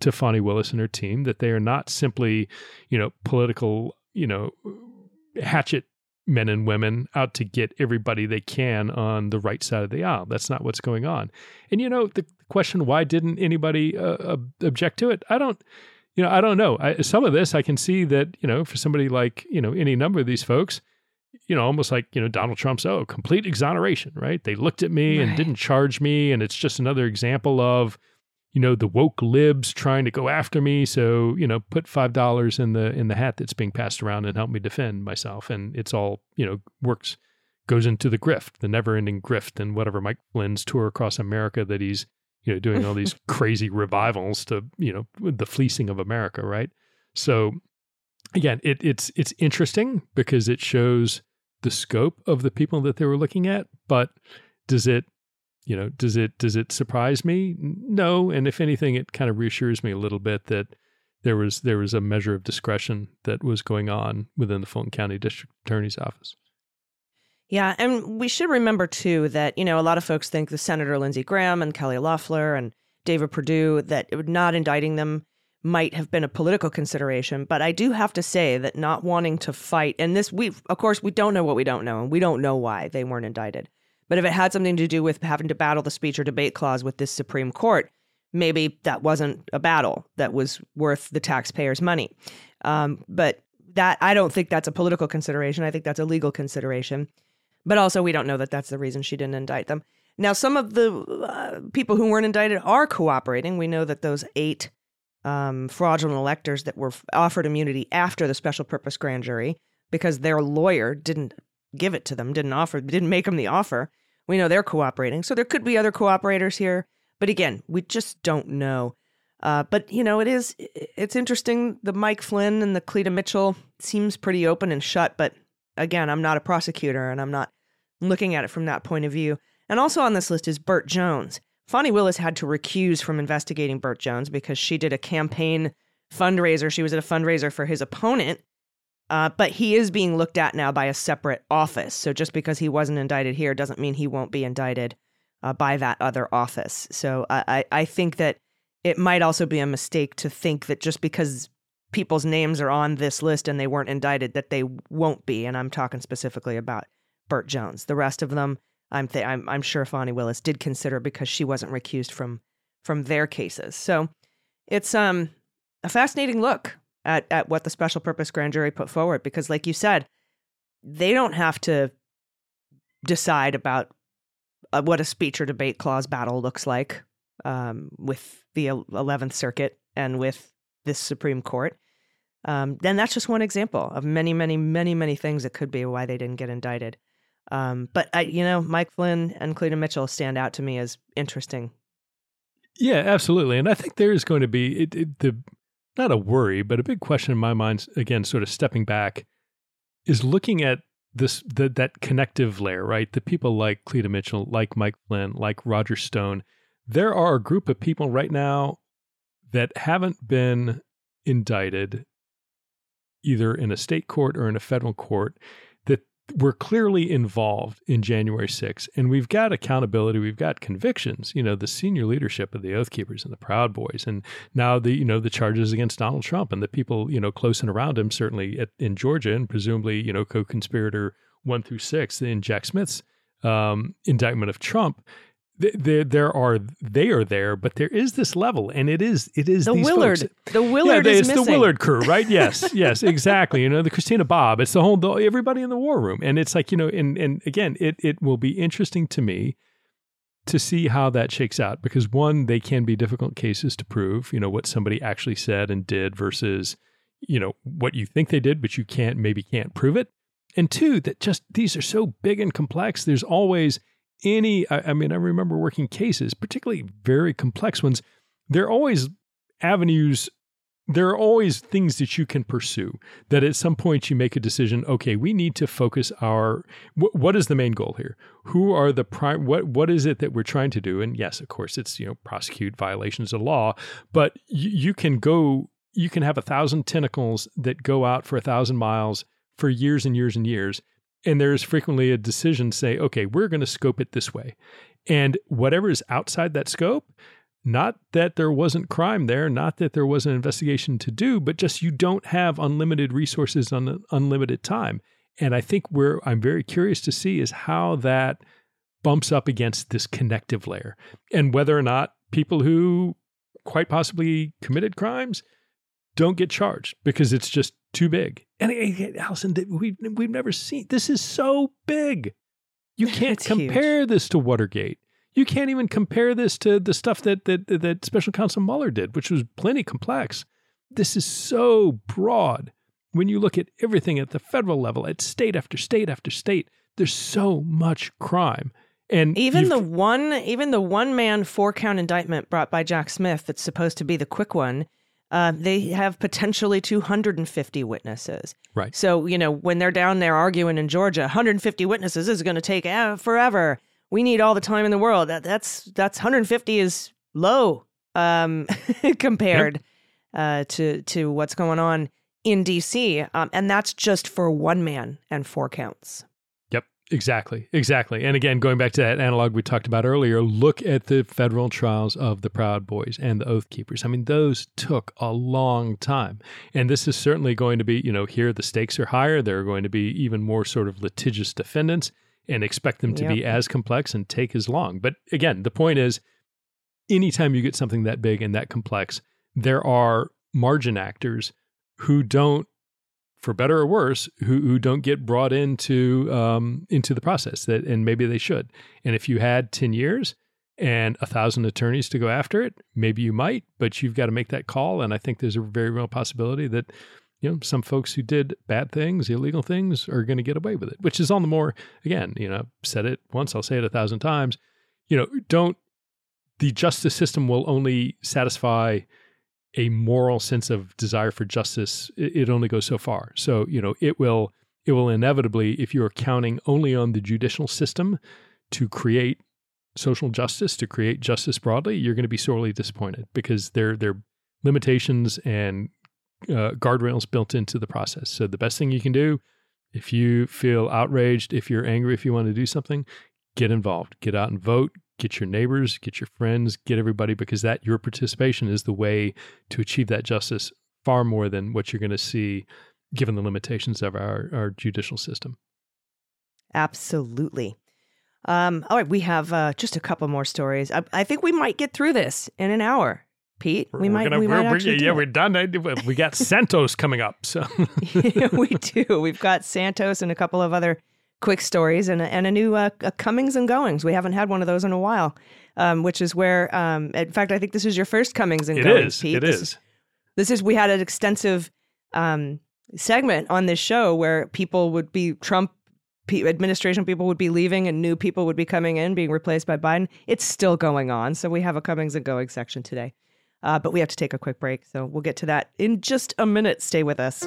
to Fani Willis and her team that they are not simply, you know, political you know, hatchet men and women out to get everybody they can on the right side of the aisle. That's not what's going on. And you know, the question why didn't anybody uh, object to it? I don't you know, I don't know. I, some of this I can see that, you know, for somebody like, you know, any number of these folks, you know, almost like, you know, Donald Trump's, oh, complete exoneration, right? They looked at me right. and didn't charge me. And it's just another example of, you know the woke libs trying to go after me. So you know put five dollars in the in the hat that's being passed around and help me defend myself. And it's all you know works goes into the grift the never ending grift and whatever mike flynn's tour across america that he's you know doing all these crazy revivals to you know the fleecing of america right? So again it, it's it's interesting because it shows the scope of the people that they were looking at but does it you know, does it does it surprise me? No, and if anything, it kind of reassures me a little bit that there was there was a measure of discretion that was going on within the Fulton County District Attorney's Office. Yeah, and we should remember too that you know a lot of folks think the Senator Lindsey Graham and Kelly Loeffler and David Perdue that not indicting them might have been a political consideration, but I do have to say that not wanting to fight and this we of course we don't know what we don't know and we don't know why they weren't indicted. But if it had something to do with having to battle the speech or debate clause with this Supreme Court, maybe that wasn't a battle that was worth the taxpayers' money. Um, but that I don't think that's a political consideration. I think that's a legal consideration. But also, we don't know that that's the reason she didn't indict them. Now, some of the uh, people who weren't indicted are cooperating. We know that those eight um, fraudulent electors that were offered immunity after the special purpose grand jury because their lawyer didn't give it to them, didn't offer, didn't make them the offer. We know they're cooperating. So there could be other cooperators here. But again, we just don't know. Uh, but you know, it is it's interesting. The Mike Flynn and the Cleta Mitchell seems pretty open and shut. But again, I'm not a prosecutor, and I'm not looking at it from that point of view. And also on this list is Burt Jones. Fani Willis had to recuse from investigating Burt Jones because she did a campaign fundraiser. She was at a fundraiser for his opponent, uh, but he is being looked at now by a separate office. So just because he wasn't indicted here doesn't mean he won't be indicted uh, by that other office. So I, I think that it might also be a mistake to think that just because people's names are on this list and they weren't indicted, that they won't be. And I'm talking specifically about Burt Jones. The rest of them, I'm th- I'm, I'm sure Fani Willis did consider because she wasn't recused from from their cases. So it's um a fascinating look at, at what the special purpose grand jury put forward. Because, like you said, they don't have to decide about uh, what a speech or debate clause battle looks like um, with the 11th Circuit and with this Supreme Court. Um, then that's just one example of many, many, many, many things that could be why they didn't get indicted. Um, but I, you know, Mike Flynn and Cleta Mitchell stand out to me as interesting. Yeah, absolutely. And I think there is going to be it, it, the not a worry, but a big question in my mind. Again, sort of stepping back, is looking at this the, that connective layer, right? The people like Cleta Mitchell, like Mike Flynn, like Roger Stone. There are a group of people right now that haven't been indicted either in a state court or in a federal court were clearly involved in January 6th. And we've got accountability, we've got convictions, you know, the senior leadership of the Oath Keepers and the Proud Boys. And now the, you know, the charges against Donald Trump and the people, you know, close and around him, certainly at, in Georgia and presumably, you know, co-conspirator one through six in Jack Smith's um, indictment of Trump there there are they are there, but there is this level, and it is it is the Willard. Folks. The Willard yeah, is it's missing. the Willard crew, right? Yes, yes, exactly. You know, the Christina Bobb, It's the whole the, everybody in the war room, and it's like you know, and and again, it it will be interesting to me to see how that shakes out because one, they can be difficult cases to prove. You know what somebody actually said and did versus you know what you think they did, but you can't maybe can't prove it. And two, that just these are so big and complex. There's always any, I, I mean, I remember working cases, particularly very complex ones. There are always avenues there are always things that you can pursue that at some point you make a decision okay we need to focus our wh- what is the main goal here who are the prime what what is it that we're trying to do and yes of course it's you know prosecute violations of law but y- you can go you can have a thousand tentacles that go out for a thousand miles for years and years and years and there's frequently a decision to say, okay, we're going to scope it this way. And whatever is outside that scope, not that there wasn't crime there, not that there was an investigation to do, but just you don't have unlimited resources on unlimited time. And I think where I'm very curious to see is how that bumps up against this connective layer and whether or not people who quite possibly committed crimes don't get charged because it's just too big. And Allison, we've, we've never seen this is so big. You can't it's compare huge. this to Watergate. You can't even compare this to the stuff that that that Special Counsel Mueller did, which was plenty complex. This is so broad. When you look at everything at the federal level, at state after state after state, there's so much crime. And even the one even the one man four count indictment brought by Jack Smith that's supposed to be the quick one uh, they have potentially 250 witnesses. Right. So, you know, when they're down there arguing in Georgia, 150 witnesses is going to take forever. We need all the time in the world. That, that's that's 150 is low um, compared yep. uh, to to what's going on in D.C. Um, and that's just for one man and four counts. Exactly, exactly. And again, going back to that analog we talked about earlier, look at the federal trials of the Proud Boys and the Oath Keepers. I mean, those took a long time. And this is certainly going to be, you know, here the stakes are higher. There are going to be even more sort of litigious defendants and expect them to yep. be as complex and take as long. But again, the point is anytime you get something that big and that complex, there are margin actors who don't for better or worse, who who don't get brought into um, into the process that, and maybe they should. And if you had ten years and a thousand attorneys to go after it, maybe you might, but you've got to make that call. And I think there's a very real possibility that you know some folks who did bad things, illegal things, are going to get away with it. Which is all the more, again, you know, said it once, I'll say it a thousand times. You know, don't the justice system will only satisfy a moral sense of desire for justice, it, only goes so far. So, you know, it will it will inevitably, if you're counting only on the judicial system to create social justice, to create justice broadly, you're going to be sorely disappointed because there there are limitations and uh, guardrails built into the process. So the best thing you can do, if you feel outraged, if you're angry, if you want to do something, get involved, get out and vote, get your neighbors, get your friends, get everybody, because that your participation is the way to achieve that justice far more than what you're going to see given the limitations of our, our judicial system. Absolutely. Um, all right, we have uh, just a couple more stories. I, I, think we might get through this in an hour. Pete. We We're might, gonna- we might actually do yeah, it. we're done. We got Santos coming up. So we do. We've got Santos and a couple of other quick stories and a, and a new uh, a comings and goings. We haven't had one of those in a while, um, which is where, um, in fact, I think this is your first comings and It goings. is. Pete. It This is. This is we had an extensive um, segment on this show where people would be Trump pe- administration people would be leaving and new people would be coming in, being replaced by Biden. It's still going on, so we have a comings and goings section today. Uh, but we have to take a quick break, so we'll get to that in just a minute. Stay with us.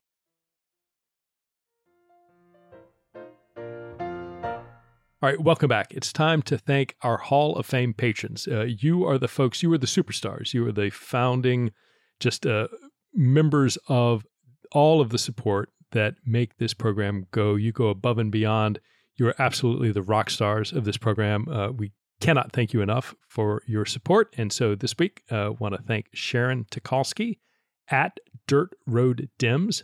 All right, welcome back. It's time to thank our Hall of Fame patrons. Uh, you are the folks, you are the superstars. You are the founding, just uh, members of all of the support that make this program go. You go above and beyond. You are absolutely the rock stars of this program. Uh, we cannot thank you enough for your support. And so this week, I uh, want to thank Sharon Tukalski at Dirt Road Dims,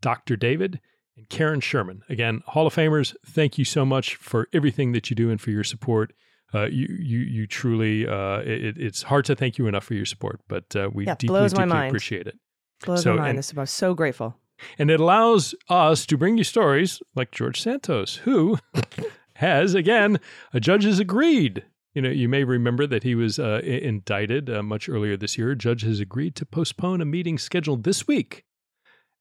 Dr. David, and Karen Sherman. Again, Hall of Famers, thank you so much for everything that you do and for your support. Uh, you, you, you truly, uh, it, it's hard to thank you enough for your support, but uh, we Yeah, deeply, deeply mind. appreciate it. Blows So, my mind. and- This I'm so grateful. And it allows us to bring you stories like George Santos, who has, again, a judge has agreed. You know, you may remember that he was uh, indicted uh, much earlier this year. A judge has agreed to postpone a meeting scheduled this week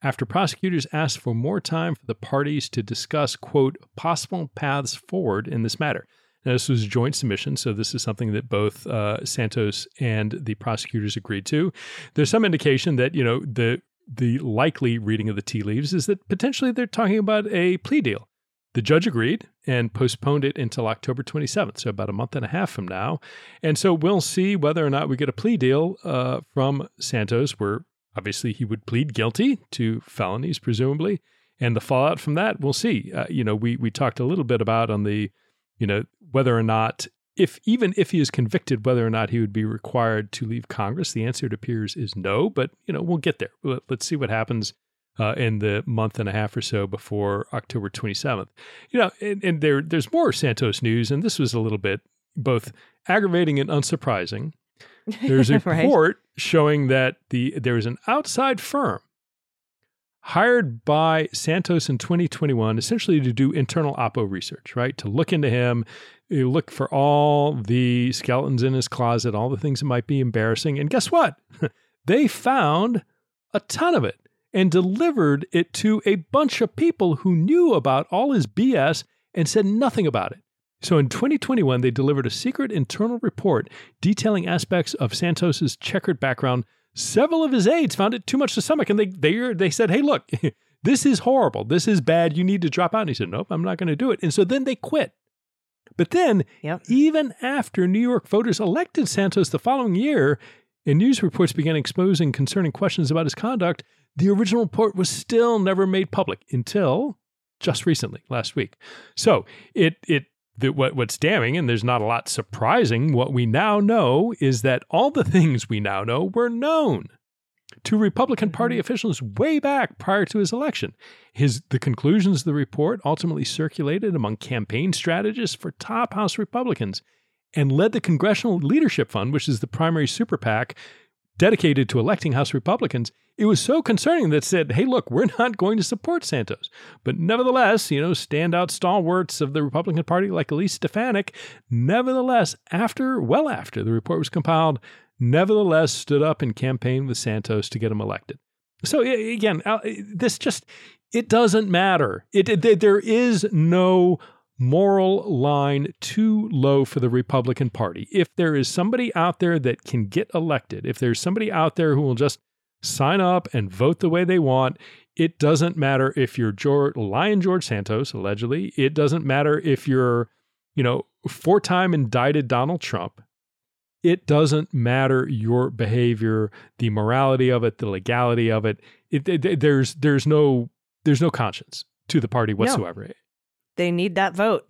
after prosecutors asked for more time for the parties to discuss, quote, possible paths forward in this matter. Now, this was a joint submission, so this is something that both uh, Santos and the prosecutors agreed to. There's some indication that, you know, the the likely reading of the tea leaves is that potentially they're talking about a plea deal. The judge agreed and postponed it until October 27th, so about a month and a half from now. And so we'll see whether or not we get a plea deal uh, from Santos, where obviously he would plead guilty to felonies, presumably. And the fallout from that, we'll see. Uh, you know, we we talked a little bit about on the, you know, whether or not if even if he is convicted, whether or not he would be required to leave Congress, the answer it appears is no. But you know, we'll get there. Let- Let's see what happens uh, in the month and a half or so before October 27th. You know, and, and there there's more Santos news, and this was a little bit both aggravating and unsurprising. There's a Right. report showing that the there is an outside firm hired by Santos in 2021 essentially to do internal Oppo research, right? To look into him, you look for all the skeletons in his closet, all the things that might be embarrassing. And guess what? they found a ton of it and delivered it to a bunch of people who knew about all his BS and said nothing about it. So in 2021, they delivered a secret internal report detailing aspects of Santos's checkered background several of his aides found it too much to stomach, and they they they said, "Hey, look, this is horrible. This is bad. You need to drop out." And he said, "Nope, I'm not going to do it." And so then they quit. But then, yep. even after New York voters elected Santos the following year, and news reports began exposing concerning questions about his conduct, the original report was still never made public until just recently, last week. So it it the, what, what's damning, and there's not a lot surprising, what we now know is that all the things we now know were known to Republican Party mm-hmm. officials way back prior to his election. His the conclusions of the report ultimately circulated among campaign strategists for top House Republicans and led the Congressional Leadership Fund, which is the primary super PAC dedicated to electing House Republicans, it was so concerning that said, hey, look, we're not going to support Santos. But nevertheless, you know, standout stalwarts of the Republican Party like Elise Stefanik, nevertheless, after, well after the report was compiled, nevertheless stood up and campaigned with Santos to get him elected. So again, uh, this just, it doesn't matter. It, it there is no moral line too low for the Republican Party. If there is somebody out there that can get elected, if there's somebody out there who will just sign up and vote the way they want, it doesn't matter if you're George, Lion George Santos, allegedly. It doesn't matter if you're, you know, four time indicted Donald Trump. It doesn't matter your behavior, the morality of it, the legality of it. it, it there's there's no there's no conscience to the party whatsoever. No they need that vote.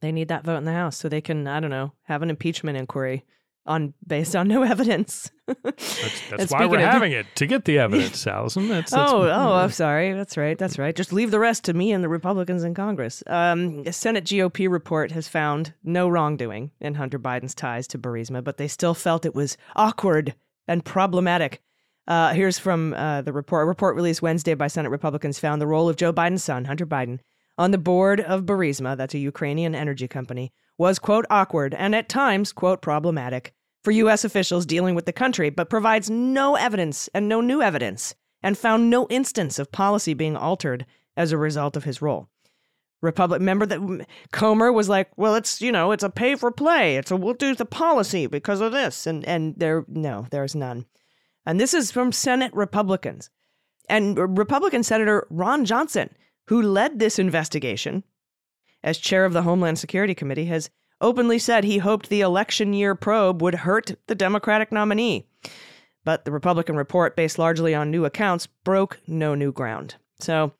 They need that vote in the House so they can, I don't know, have an impeachment inquiry on based on no evidence. that's, that's why we're having it to get the evidence, Allison. That's, that's oh, oh, I'm sorry. That's right. That's right. Just leave the rest to me and the Republicans in Congress. Um, a Senate GOP report has found no wrongdoing in Hunter Biden's ties to Burisma, but they still felt it was awkward and problematic. Uh, here's from uh, the report. A report released Wednesday by Senate Republicans found the role of Joe Biden's son, Hunter Biden, on the board of Burisma, that's a Ukrainian energy company, was, quote, awkward and at times, quote, problematic for U.S. officials dealing with the country, but provides no evidence and no new evidence, and found no instance of policy being altered as a result of his role. Republic remember that Comer was like, well, it's you know, it's a pay for play. It's a we'll do the policy because of this, and and there no, there's none. And this is from Senate Republicans, and uh, Republican Senator Ron Johnson who led this investigation, as chair of the Homeland Security Committee, has openly said he hoped the election year probe would hurt the Democratic nominee. But the Republican report, based largely on new accounts, broke no new ground. So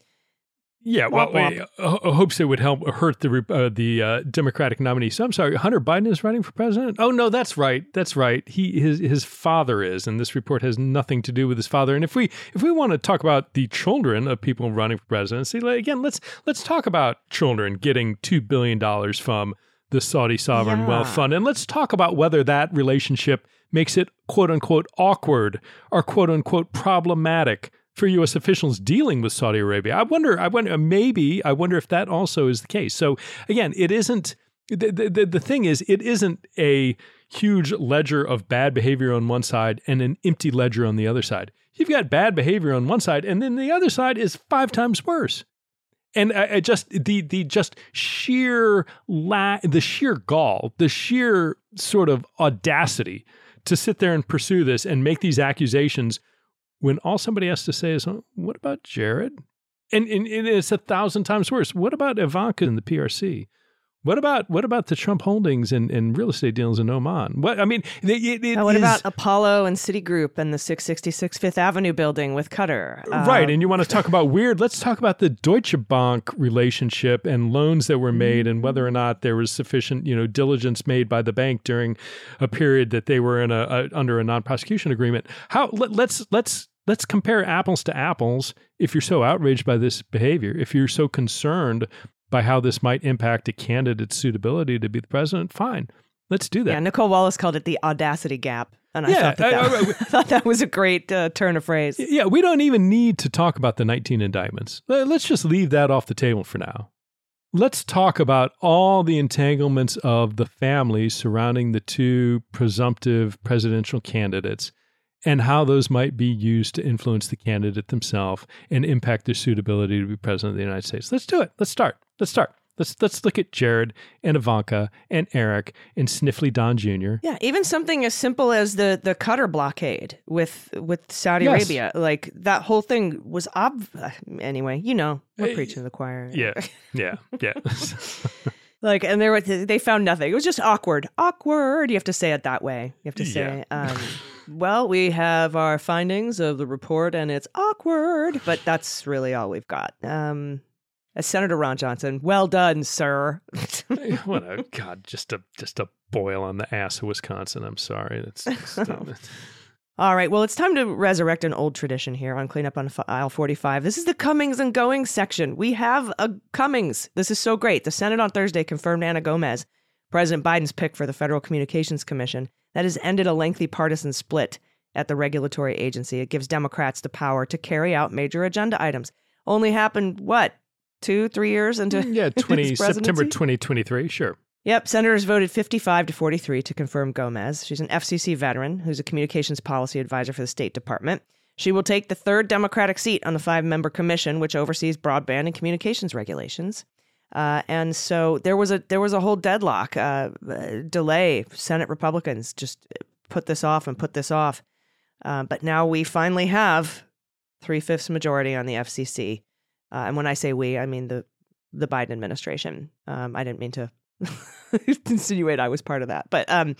yeah, well, womp, womp. Uh, hopes it would help hurt the uh, the uh, Democratic nominee. So I'm sorry, Hunter Biden is running for president. Oh no, that's right, that's right. He his his father is, and this report has nothing to do with his father. And if we if we want to talk about the children of people running for presidency, again, let's let's talk about children getting two billion dollars from the Saudi sovereign yeah. wealth fund, and let's talk about whether that relationship makes it quote unquote awkward or quote unquote problematic for U.S. officials dealing with Saudi Arabia. I wonder, I wonder, maybe, I wonder if that also is the case. So again, it isn't. The, the, the thing is, it isn't a huge ledger of bad behavior on one side and an empty ledger on the other side. You've got bad behavior on one side, and then the other side is five times worse. And I, I just the the just sheer la- the sheer gall, the sheer sort of audacity to sit there and pursue this and make these accusations when all somebody has to say is, oh, what about Jared? And, and, and, it's a thousand times worse. What about Ivanka and the PRC? What about what about the Trump holdings and, and real estate deals in Oman? What I mean, it, it what is, about Apollo and Citigroup and the 666 Fifth Avenue building with Qatar? Right, uh, and you want to talk about weird? Let's talk about the Deutsche Bank relationship and loans that were made, and whether or not there was sufficient you know diligence made by the bank during a period that they were in a, a under a non prosecution agreement. How let, let's let's let's compare apples to apples if you're so outraged by this behavior, if you're so concerned by how this might impact a candidate's suitability to be the president, fine. Let's do that. Yeah, Nicolle Wallace called it the audacity gap. And I Yeah, thought that, I- that, I- I thought that was a great uh, turn of phrase. Yeah, we don't even need to talk about the 19 indictments. Let's just leave that off the table for now. Let's talk about all the entanglements of the families surrounding the two presumptive presidential candidates and how those might be used to influence the candidate themselves and impact their suitability to be president of the United States. Let's do it. Let's start. Let's start. Let's let's look at Jared and Ivanka and Eric and Sniffly Don Jr. Yeah, even something as simple as the the Qatar blockade with with Saudi Yes. Arabia, like that whole thing was ob. Anyway, you know, we're Uh, preaching to the choir. Yeah, yeah, yeah. Like, and there were they found nothing. It was just awkward. Awkward. You have to say it that way. You have to say, um, "Well, we have our findings of the report, and it's awkward." But that's really all we've got. Um, as Senator Ron Johnson, well done, sir. what a god, just a just a boil on the ass of Wisconsin. I'm sorry. That's just, uh, All right, well, it's time to resurrect an old tradition here on Cleanup on Aisle 45. This is the comings and goings section. We have a comings. This is so great. The Senate on Thursday confirmed Anna Gomez, President Biden's pick for the Federal Communications Commission. That has ended a lengthy partisan split at the regulatory agency. It gives Democrats the power to carry out major agenda items. Only happened, what, two, three years into yeah, his 20 September 2023. Sure. Yep, senators voted 55 to 43 to confirm Gomez. She's an FCC veteran who's a communications policy advisor for the State Department. She will take the third Democratic seat on the five member commission, which oversees broadband and communications regulations. Uh, and so there was a there was a whole deadlock, uh, delay. Senate Republicans just put this off and put this off, uh, but now we finally have three fifths majority on the FCC. Uh, and when I say we, I mean the the Biden administration. Um, I didn't mean to insinuate I was part of that, but um,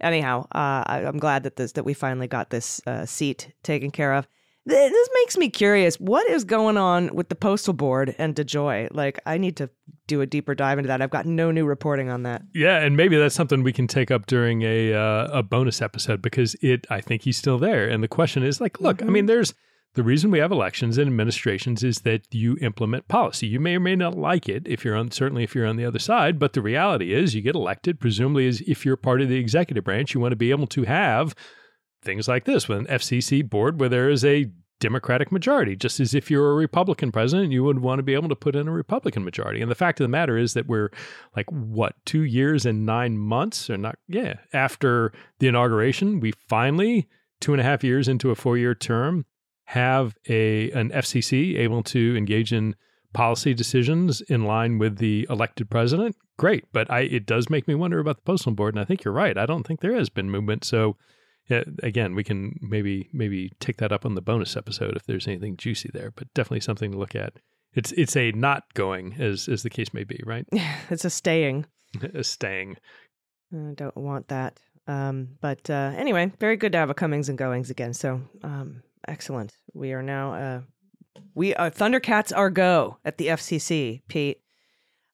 anyhow, uh, I, I'm glad that this that we finally got this uh, seat taken care of. This makes me curious. What is going on with the postal board and DeJoy? Like, I need to do a deeper dive into that. I've got no new reporting on that. Yeah, and maybe that's something we can take up during a uh, a bonus episode because it I think he's still there. And the question is like, look, I mean, there's the reason we have elections and administrations is that you implement policy. You may or may not like it if you're on certainly if you're on the other side, but the reality is you get elected presumably as if you're part of the executive branch, you want to be able to have things like this with an FCC board where there is a Democratic majority, just as if you're a Republican president, you would want to be able to put in a Republican majority. And the fact of the matter is that we're like, what, two years and nine months, or not? Yeah, after the inauguration, we finally, two and a half years into a four year term, have a an FCC able to engage in policy decisions in line with the elected president. Great, but I it does make me wonder about the postal board, and I think you're right. I don't think there has been movement. So yeah, again, we can maybe maybe take that up on the bonus episode if there's anything juicy there, but definitely something to look at. It's it's a not going as as the case may be, right? it's a staying. a staying. I don't want that. Um, but uh, anyway, very good to have a comings and goings again. So um, excellent. We are now uh, we are Thundercats are go at the FCC, Pete.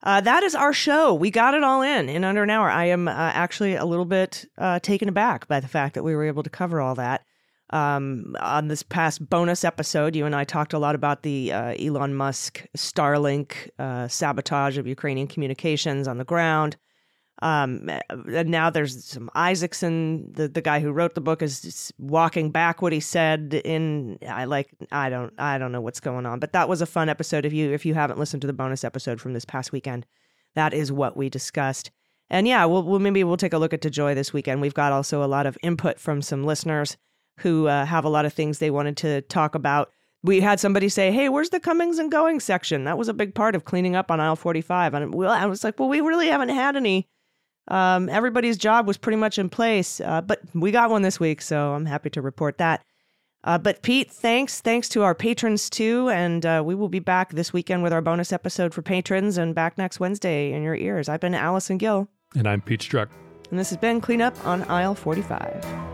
Uh, that is our show. We got it all in in under an hour. I am uh, actually a little bit uh, taken aback by the fact that we were able to cover all that. Um, on this past bonus episode, you and I talked a lot about the uh, Elon Musk Starlink uh, sabotage of Ukrainian communications on the ground. Um, and now there's some Isaacson, the, the guy who wrote the book, is walking back what he said. In I like I don't I don't know what's going on, but that was a fun episode. If you if you haven't listened to the bonus episode from this past weekend, that is what we discussed. And yeah, we'll, we'll maybe we'll take a look at DeJoy this weekend. We've got also a lot of input from some listeners who uh, have a lot of things they wanted to talk about. We had somebody say, "Hey, where's the comings and goings section?" That was a big part of cleaning up on aisle 45. And I was like, "Well, we really haven't had any." Um, everybody's job was pretty much in place, uh, but we got one this week, so I'm happy to report that. Uh, but Pete, thanks, thanks to our patrons too, and uh, we will be back this weekend with our bonus episode for patrons, and back next Wednesday in your ears. I've been Allison Gill, And I'm Pete Strzok. and this has been Cleanup on Aisle 45.